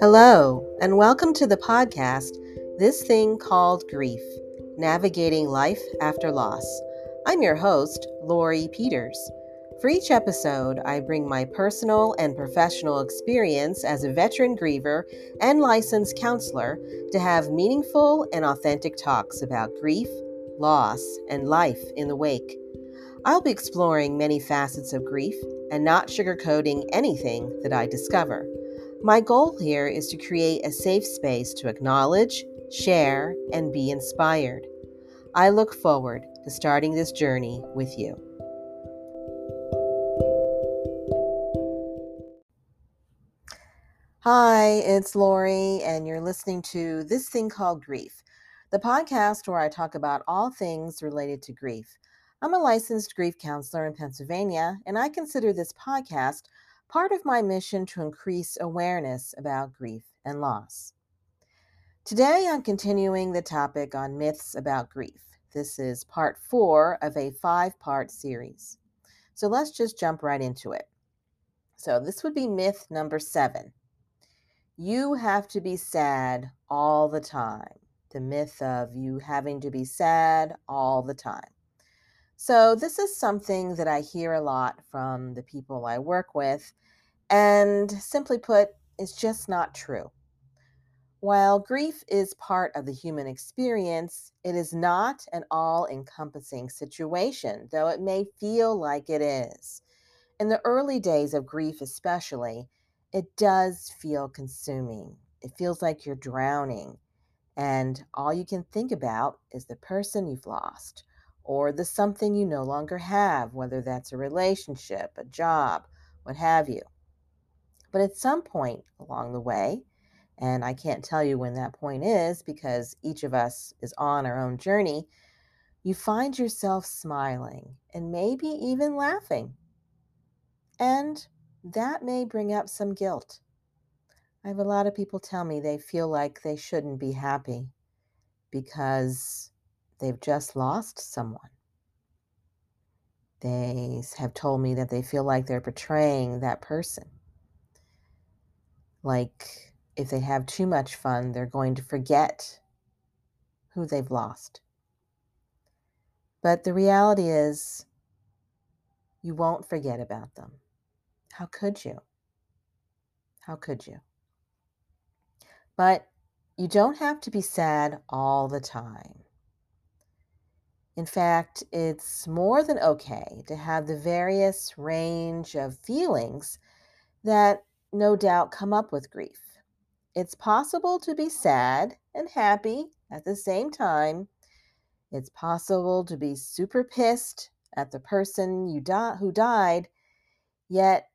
Hello, and welcome to the podcast, This Thing Called Grief Navigating Life After Loss. I'm your host, Lori Peters. For each episode, I bring my personal and professional experience as a veteran griever and licensed counselor to have meaningful and authentic talks about grief, loss, and life in the wake. I'll be exploring many facets of grief and not sugarcoating anything that I discover. My goal here is to create a safe space to acknowledge, share, and be inspired. I look forward to starting this journey with you. Hi, it's Lori, and you're listening to This Thing Called Grief, the podcast where I talk about all things related to grief. I'm a licensed grief counselor in Pennsylvania, and I consider this podcast part of my mission to increase awareness about grief and loss. Today, I'm continuing the topic on myths about grief. This is part four of a five part series. So let's just jump right into it. So, this would be myth number seven. You have to be sad all the time. The myth of you having to be sad all the time. So, this is something that I hear a lot from the people I work with, and simply put, it's just not true. While grief is part of the human experience, it is not an all encompassing situation, though it may feel like it is. In the early days of grief, especially, it does feel consuming. It feels like you're drowning, and all you can think about is the person you've lost or the something you no longer have, whether that's a relationship, a job, what have you. But at some point along the way, and I can't tell you when that point is because each of us is on our own journey, you find yourself smiling and maybe even laughing. And that may bring up some guilt. I have a lot of people tell me they feel like they shouldn't be happy because they've just lost someone. They have told me that they feel like they're betraying that person. Like if they have too much fun, they're going to forget who they've lost. But the reality is, you won't forget about them. How could you? How could you? But you don't have to be sad all the time. In fact, it's more than okay to have the various range of feelings that no doubt come up with grief. It's possible to be sad and happy at the same time. It's possible to be super pissed at the person you di- who died, yet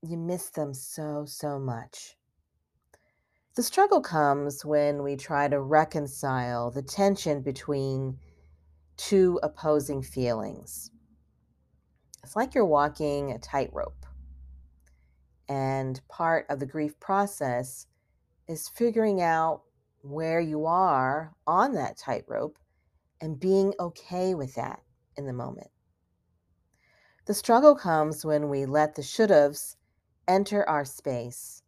you miss them so, so much. The struggle comes when we try to reconcile the tension between two opposing feelings. It's like you're walking a tightrope. And part of the grief process is figuring out where you are on that tightrope and being okay with that in the moment. The struggle comes when we let the should haves enter our space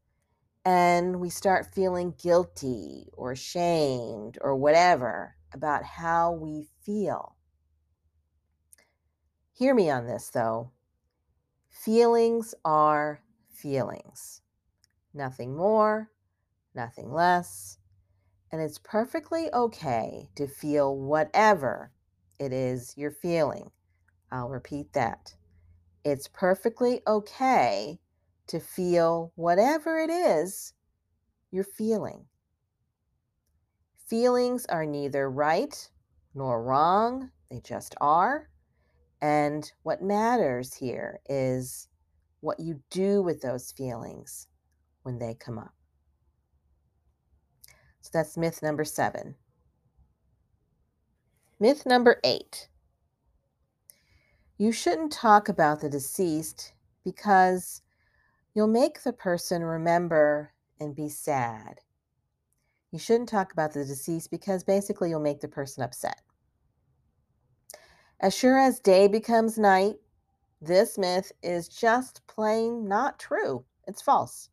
and we start feeling guilty or shamed or whatever about how we feel. Hear me on this, though. Feelings are feelings, nothing more, nothing less. And it's perfectly okay to feel whatever it is you're feeling. I'll repeat that. It's perfectly okay to feel whatever it is you're feeling. Feelings are neither right nor wrong, they just are. And what matters here is what you do with those feelings when they come up. So that's myth number seven. Myth number eight you shouldn't talk about the deceased because you'll make the person remember and be sad. You shouldn't talk about the deceased because basically you'll make the person upset. As sure as day becomes night, this myth is just plain not true. It's false.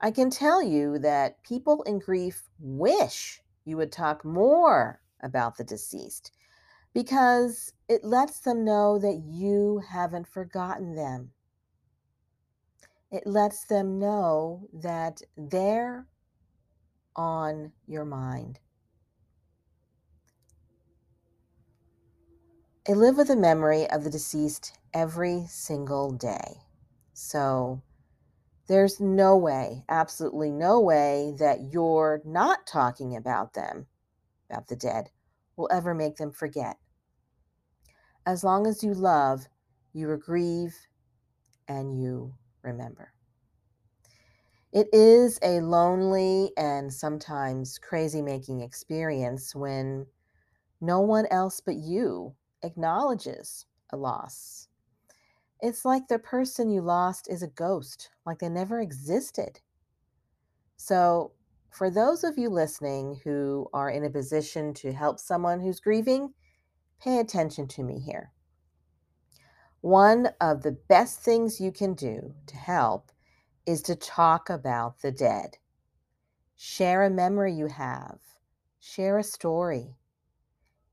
I can tell you that people in grief wish you would talk more about the deceased because it lets them know that you haven't forgotten them. It lets them know that they're on your mind. I live with the memory of the deceased every single day. So there's no way, absolutely no way, that you're not talking about them, about the dead, will ever make them forget. As long as you love, you grieve and you remember. It is a lonely and sometimes crazy making experience when no one else but you acknowledges a loss. It's like the person you lost is a ghost, like they never existed. So, for those of you listening who are in a position to help someone who's grieving, pay attention to me here. One of the best things you can do to help is to talk about the dead. Share a memory you have, share a story,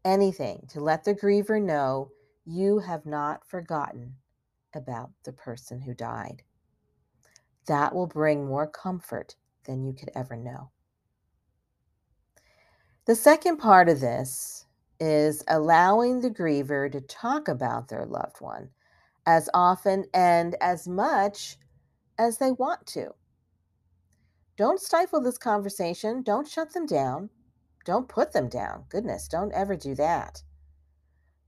anything to let the griever know you have not forgotten about the person who died. That will bring more comfort than you could ever know. The second part of this is allowing the griever to talk about their loved one as often and as much as they want to. Don't stifle this conversation. Don't shut them down. Don't put them down. Goodness, don't ever do that.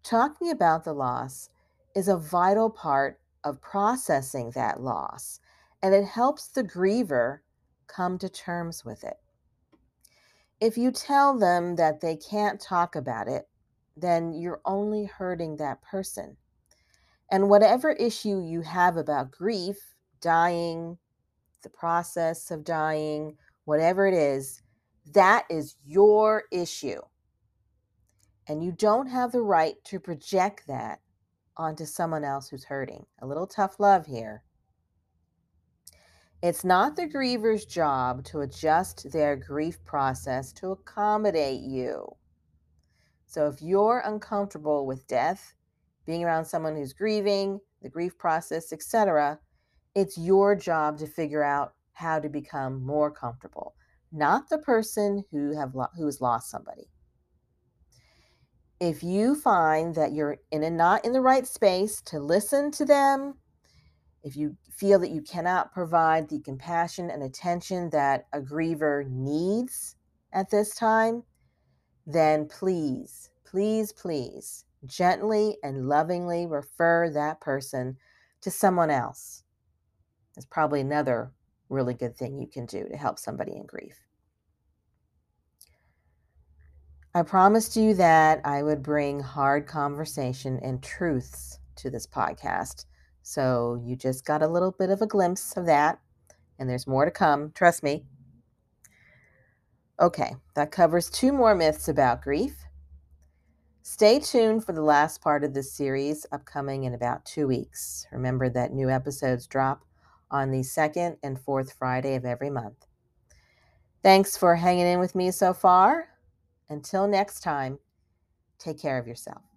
Talking about the loss is a vital part of processing that loss, and it helps the griever come to terms with it. If you tell them that they can't talk about it, then you're only hurting that person. And whatever issue you have about grief, dying, the process of dying, whatever it is, that is your issue. And you don't have the right to project that onto someone else who's hurting. A little tough love here. It's not the griever's job to adjust their grief process to accommodate you. So if you're uncomfortable with death, being around someone who's grieving, the grief process, etc., it's your job to figure out how to become more comfortable, not the person who have lo- who has lost somebody. If you find that you're in a not in the right space to listen to them, if you feel that you cannot provide the compassion and attention that a griever needs at this time, then please, please, please gently and lovingly refer that person to someone else. That's probably another really good thing you can do to help somebody in grief. I promised you that I would bring hard conversation and truths to this podcast. So you just got a little bit of a glimpse of that, and there's more to come. Trust me. Okay, that covers two more myths about grief. Stay tuned for the last part of this series, upcoming in about two weeks. Remember that new episodes drop on the second and fourth Friday of every month. Thanks for hanging in with me so far. Until next time, take care of yourself.